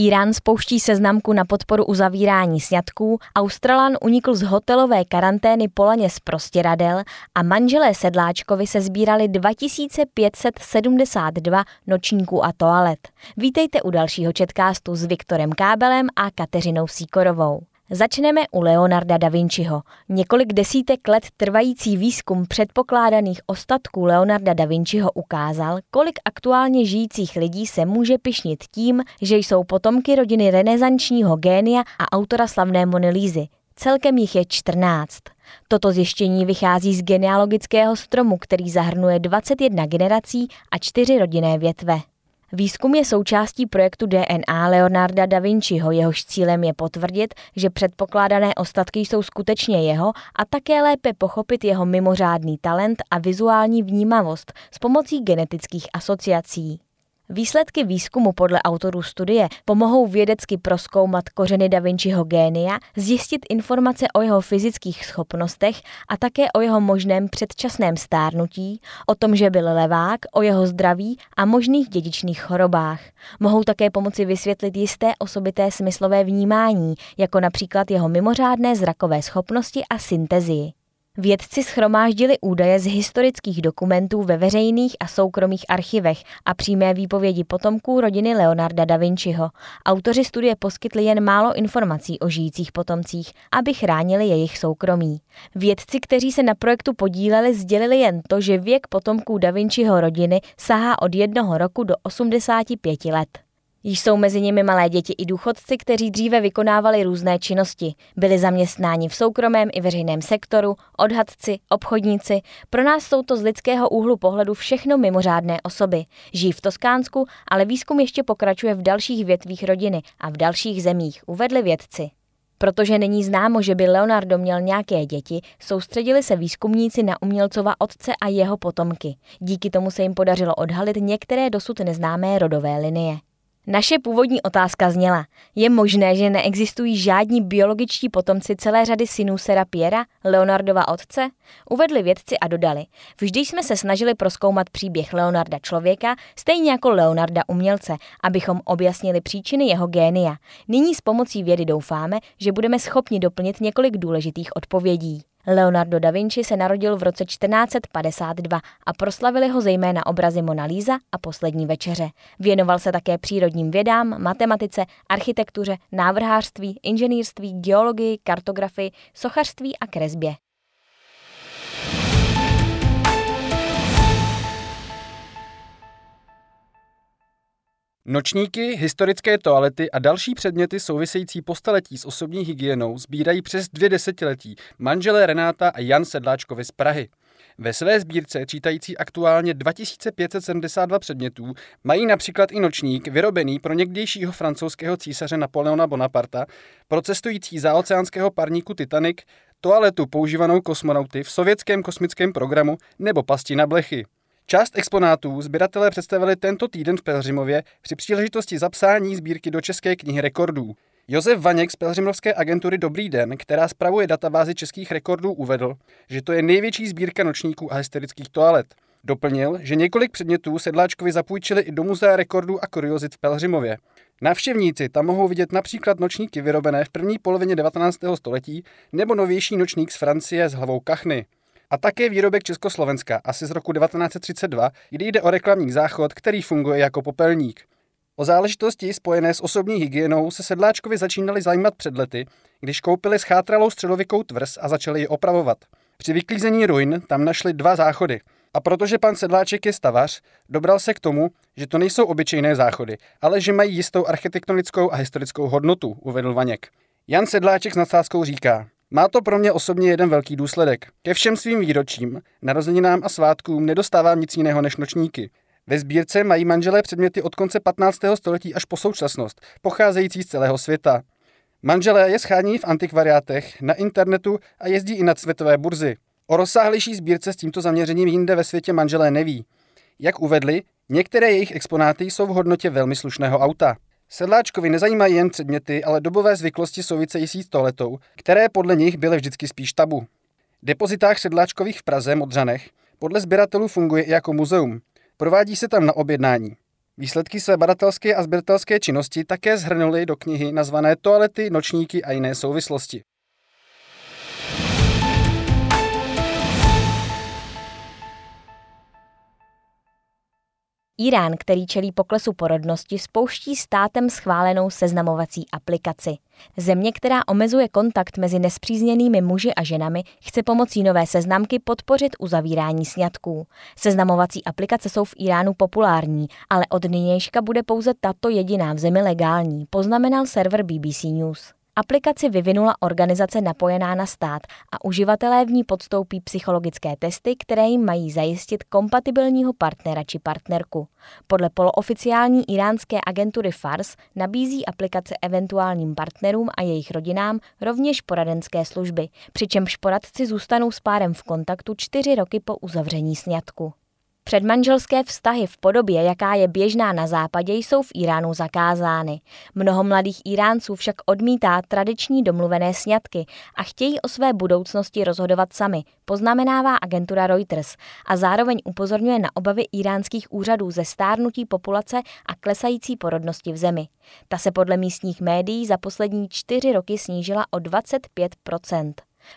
Irán spouští seznamku na podporu uzavírání sňatků, Australan unikl z hotelové karantény Polaně z Prostěradel a manželé Sedláčkovi se sbírali 2572 nočníků a toalet. Vítejte u dalšího četkástu s Viktorem Kábelem a Kateřinou Síkorovou. Začneme u Leonarda da Vinciho. Několik desítek let trvající výzkum předpokládaných ostatků Leonarda da Vinciho ukázal, kolik aktuálně žijících lidí se může pišnit tím, že jsou potomky rodiny renesančního génia a autora slavné Monelízy. Celkem jich je 14. Toto zjištění vychází z genealogického stromu, který zahrnuje 21 generací a čtyři rodinné větve. Výzkum je součástí projektu DNA Leonarda da Vinciho, jehož cílem je potvrdit, že předpokládané ostatky jsou skutečně jeho a také lépe pochopit jeho mimořádný talent a vizuální vnímavost s pomocí genetických asociací. Výsledky výzkumu podle autorů studie pomohou vědecky proskoumat kořeny Da Vinciho génia, zjistit informace o jeho fyzických schopnostech a také o jeho možném předčasném stárnutí, o tom, že byl levák, o jeho zdraví a možných dědičných chorobách. Mohou také pomoci vysvětlit jisté osobité smyslové vnímání, jako například jeho mimořádné zrakové schopnosti a syntezii. Vědci schromáždili údaje z historických dokumentů ve veřejných a soukromých archivech a přímé výpovědi potomků rodiny Leonarda da Vinciho. Autoři studie poskytli jen málo informací o žijících potomcích, aby chránili jejich soukromí. Vědci, kteří se na projektu podíleli, sdělili jen to, že věk potomků da Vinciho rodiny sahá od jednoho roku do 85 let. Jsou mezi nimi malé děti i důchodci, kteří dříve vykonávali různé činnosti. Byli zaměstnáni v soukromém i veřejném sektoru, odhadci, obchodníci. Pro nás jsou to z lidského úhlu pohledu všechno mimořádné osoby. Žijí v Toskánsku, ale výzkum ještě pokračuje v dalších větvích rodiny a v dalších zemích, uvedli vědci. Protože není známo, že by Leonardo měl nějaké děti, soustředili se výzkumníci na umělcova otce a jeho potomky. Díky tomu se jim podařilo odhalit některé dosud neznámé rodové linie. Naše původní otázka zněla, je možné, že neexistují žádní biologičtí potomci celé řady synů Sera Piera, Leonardova otce? Uvedli vědci a dodali, vždy jsme se snažili proskoumat příběh Leonarda člověka, stejně jako Leonarda umělce, abychom objasnili příčiny jeho génia. Nyní s pomocí vědy doufáme, že budeme schopni doplnit několik důležitých odpovědí. Leonardo da Vinci se narodil v roce 1452 a proslavili ho zejména obrazy Mona Lisa a Poslední večeře. Věnoval se také přírodním vědám, matematice, architektuře, návrhářství, inženýrství, geologii, kartografii, sochařství a kresbě. Nočníky, historické toalety a další předměty související po staletí s osobní hygienou sbírají přes dvě desetiletí manželé Renáta a Jan Sedláčkovi z Prahy. Ve své sbírce, čítající aktuálně 2572 předmětů, mají například i nočník vyrobený pro někdejšího francouzského císaře Napoleona Bonaparta, pro cestující oceánského parníku Titanic, toaletu používanou kosmonauty v sovětském kosmickém programu nebo pasti na blechy. Část exponátů sběratelé představili tento týden v Pelřimově při příležitosti zapsání sbírky do České knihy rekordů. Josef Vaněk z Pelřimovské agentury Dobrý den, která spravuje databázi českých rekordů, uvedl, že to je největší sbírka nočníků a hysterických toalet. Doplnil, že několik předmětů sedláčkovi zapůjčili i do Muzea rekordů a kuriozit v Pelřimově. Návštěvníci tam mohou vidět například nočníky vyrobené v první polovině 19. století nebo novější nočník z Francie s hlavou kachny a také výrobek Československa asi z roku 1932, kdy jde o reklamní záchod, který funguje jako popelník. O záležitosti spojené s osobní hygienou se sedláčkovi začínali zajímat před lety, když koupili schátralou středověkou tvrz a začali ji opravovat. Při vyklízení ruin tam našli dva záchody. A protože pan Sedláček je stavař, dobral se k tomu, že to nejsou obyčejné záchody, ale že mají jistou architektonickou a historickou hodnotu, uvedl Vaněk. Jan Sedláček s nadsázkou říká, má to pro mě osobně jeden velký důsledek. Ke všem svým výročím, narozeninám a svátkům nedostávám nic jiného než nočníky. Ve sbírce mají manželé předměty od konce 15. století až po současnost, pocházející z celého světa. Manželé je schání v antikvariátech, na internetu a jezdí i na světové burzy. O rozsáhlejší sbírce s tímto zaměřením jinde ve světě manželé neví. Jak uvedli, některé jejich exponáty jsou v hodnotě velmi slušného auta. Sedláčkovi nezajímají jen předměty, ale dobové zvyklosti související s toaletou, které podle nich byly vždycky spíš tabu. Depozitář Sedláčkových v Praze, Modřanech, podle sběratelů funguje i jako muzeum. Provádí se tam na objednání. Výsledky své badatelské a sběratelské činnosti také zhrnuli do knihy nazvané Toalety, nočníky a jiné souvislosti. Irán, který čelí poklesu porodnosti, spouští státem schválenou seznamovací aplikaci. Země, která omezuje kontakt mezi nespřízněnými muži a ženami, chce pomocí nové seznamky podpořit uzavírání sňatků. Seznamovací aplikace jsou v Iránu populární, ale od nynějška bude pouze tato jediná v zemi legální, poznamenal server BBC News. Aplikaci vyvinula organizace napojená na stát a uživatelé v ní podstoupí psychologické testy, které jim mají zajistit kompatibilního partnera či partnerku. Podle polooficiální iránské agentury FARS nabízí aplikace eventuálním partnerům a jejich rodinám rovněž poradenské služby, přičemž poradci zůstanou s párem v kontaktu čtyři roky po uzavření sňatku. Předmanželské vztahy v podobě, jaká je běžná na západě, jsou v Iránu zakázány. Mnoho mladých Iránců však odmítá tradiční domluvené sňatky a chtějí o své budoucnosti rozhodovat sami, poznamenává agentura Reuters a zároveň upozorňuje na obavy iránských úřadů ze stárnutí populace a klesající porodnosti v zemi. Ta se podle místních médií za poslední čtyři roky snížila o 25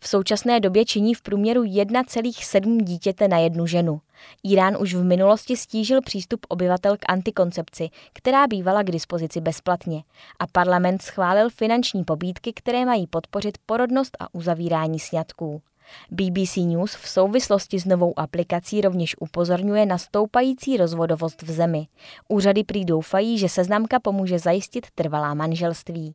v současné době činí v průměru 1,7 dítěte na jednu ženu. Irán už v minulosti stížil přístup obyvatel k antikoncepci, která bývala k dispozici bezplatně. A parlament schválil finanční pobídky, které mají podpořit porodnost a uzavírání sňatků. BBC News v souvislosti s novou aplikací rovněž upozorňuje na stoupající rozvodovost v zemi. Úřady prý doufají, že seznamka pomůže zajistit trvalá manželství.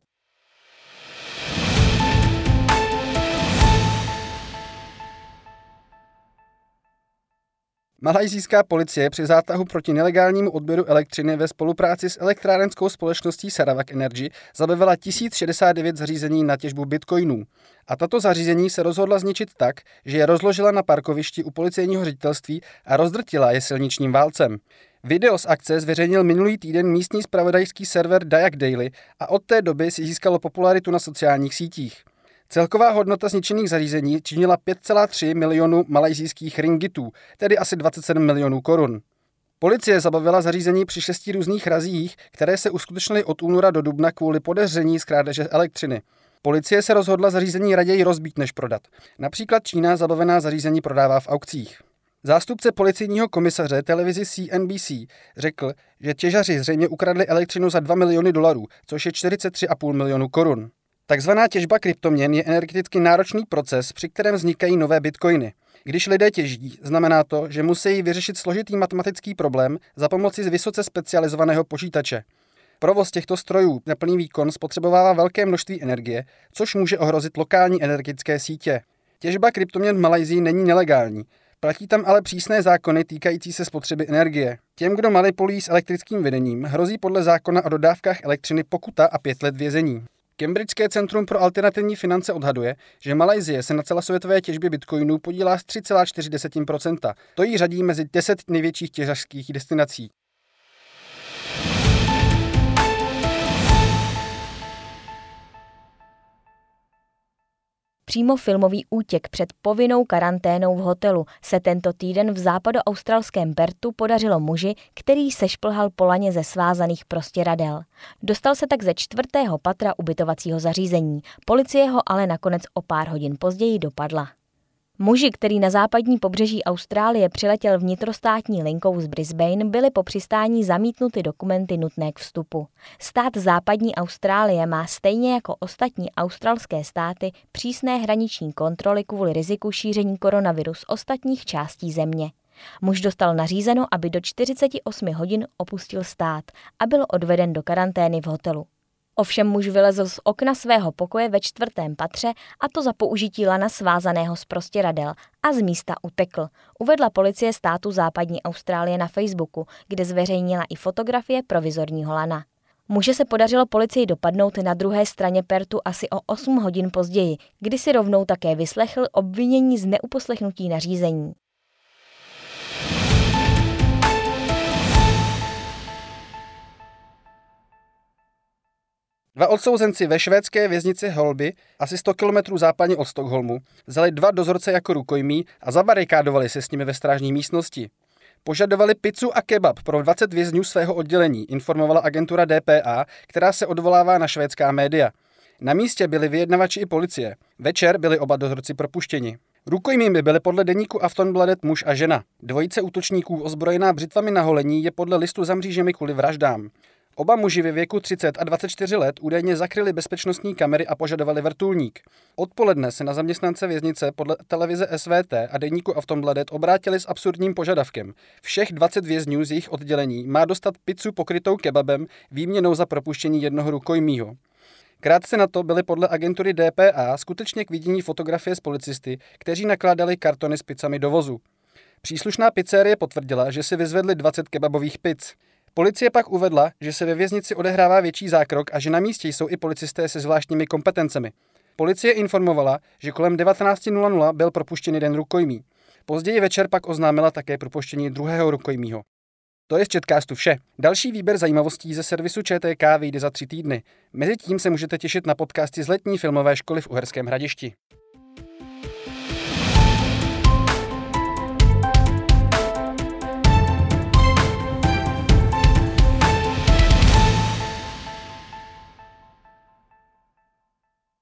Malajzijská policie při zátahu proti nelegálnímu odběru elektřiny ve spolupráci s elektrárenskou společností Sarawak Energy zabavila 1069 zařízení na těžbu bitcoinů. A tato zařízení se rozhodla zničit tak, že je rozložila na parkovišti u policejního ředitelství a rozdrtila je silničním válcem. Video z akce zveřejnil minulý týden místní spravodajský server Dayak Daily a od té doby si získalo popularitu na sociálních sítích. Celková hodnota zničených zařízení činila 5,3 milionu malajzijských ringitů, tedy asi 27 milionů korun. Policie zabavila zařízení při šesti různých razích, které se uskutečnily od února do dubna kvůli podezření z krádeže elektřiny. Policie se rozhodla zařízení raději rozbít než prodat. Například Čína zabavená zařízení prodává v aukcích. Zástupce policejního komisaře televizi CNBC řekl, že těžaři zřejmě ukradli elektřinu za 2 miliony dolarů, což je 43,5 milionu korun. Takzvaná těžba kryptoměn je energeticky náročný proces, při kterém vznikají nové bitcoiny. Když lidé těží, znamená to, že musí vyřešit složitý matematický problém za pomoci vysoce specializovaného počítače. Provoz těchto strojů na plný výkon spotřebovává velké množství energie, což může ohrozit lokální energetické sítě. Těžba kryptoměn v Malajzii není nelegální. Platí tam ale přísné zákony týkající se spotřeby energie. Těm, kdo manipulují s elektrickým vedením, hrozí podle zákona o dodávkách elektřiny pokuta a pět let vězení. Cambridgeské centrum pro alternativní finance odhaduje, že Malajzie se na celosvětové těžbě bitcoinů podílá z 3,4%. To jí řadí mezi 10 největších těžařských destinací. Přímo filmový útěk před povinnou karanténou v hotelu se tento týden v západoaustralském Pertu podařilo muži, který sešplhal po laně ze svázaných prostěradel. Dostal se tak ze čtvrtého patra ubytovacího zařízení. Policie ho ale nakonec o pár hodin později dopadla. Muži, který na západní pobřeží Austrálie přiletěl vnitrostátní linkou z Brisbane, byly po přistání zamítnuty dokumenty nutné k vstupu. Stát západní Austrálie má stejně jako ostatní australské státy přísné hraniční kontroly kvůli riziku šíření koronaviru z ostatních částí země. Muž dostal nařízeno, aby do 48 hodin opustil stát a byl odveden do karantény v hotelu. Ovšem muž vylezl z okna svého pokoje ve čtvrtém patře a to za použití lana svázaného z prostěradel a z místa utekl. Uvedla policie státu západní Austrálie na Facebooku, kde zveřejnila i fotografie provizorního lana. Muže se podařilo policii dopadnout na druhé straně Pertu asi o 8 hodin později, kdy si rovnou také vyslechl obvinění z neuposlechnutí nařízení. Dva odsouzenci ve švédské věznici Holby, asi 100 km západně od Stockholmu, vzali dva dozorce jako rukojmí a zabarikádovali se s nimi ve strážní místnosti. Požadovali pizzu a kebab pro 20 vězňů svého oddělení, informovala agentura DPA, která se odvolává na švédská média. Na místě byli vyjednavači i policie. Večer byli oba dozorci propuštěni. Rukojmími byly podle deníku Aftonbladet muž a žena. Dvojice útočníků ozbrojená břitvami na holení je podle listu za mřížemi kvůli vraždám. Oba muži ve věku 30 a 24 let údajně zakryli bezpečnostní kamery a požadovali vrtulník. Odpoledne se na zaměstnance věznice podle televize SVT a deníku Aftonbladet obrátili s absurdním požadavkem. Všech 20 vězňů z jejich oddělení má dostat pizzu pokrytou kebabem výměnou za propuštění jednoho rukojmího. Krátce na to byly podle agentury DPA skutečně k vidění fotografie s policisty, kteří nakládali kartony s pizzami do vozu. Příslušná pizzerie potvrdila, že si vyzvedli 20 kebabových pic. Policie pak uvedla, že se ve věznici odehrává větší zákrok a že na místě jsou i policisté se zvláštními kompetencemi. Policie informovala, že kolem 19.00 byl propuštěn jeden rukojmí. Později večer pak oznámila také propuštění druhého rukojmího. To je z Četkástu vše. Další výběr zajímavostí ze servisu ČTK vyjde za tři týdny. Mezitím se můžete těšit na podcasty z letní filmové školy v Uherském hradišti.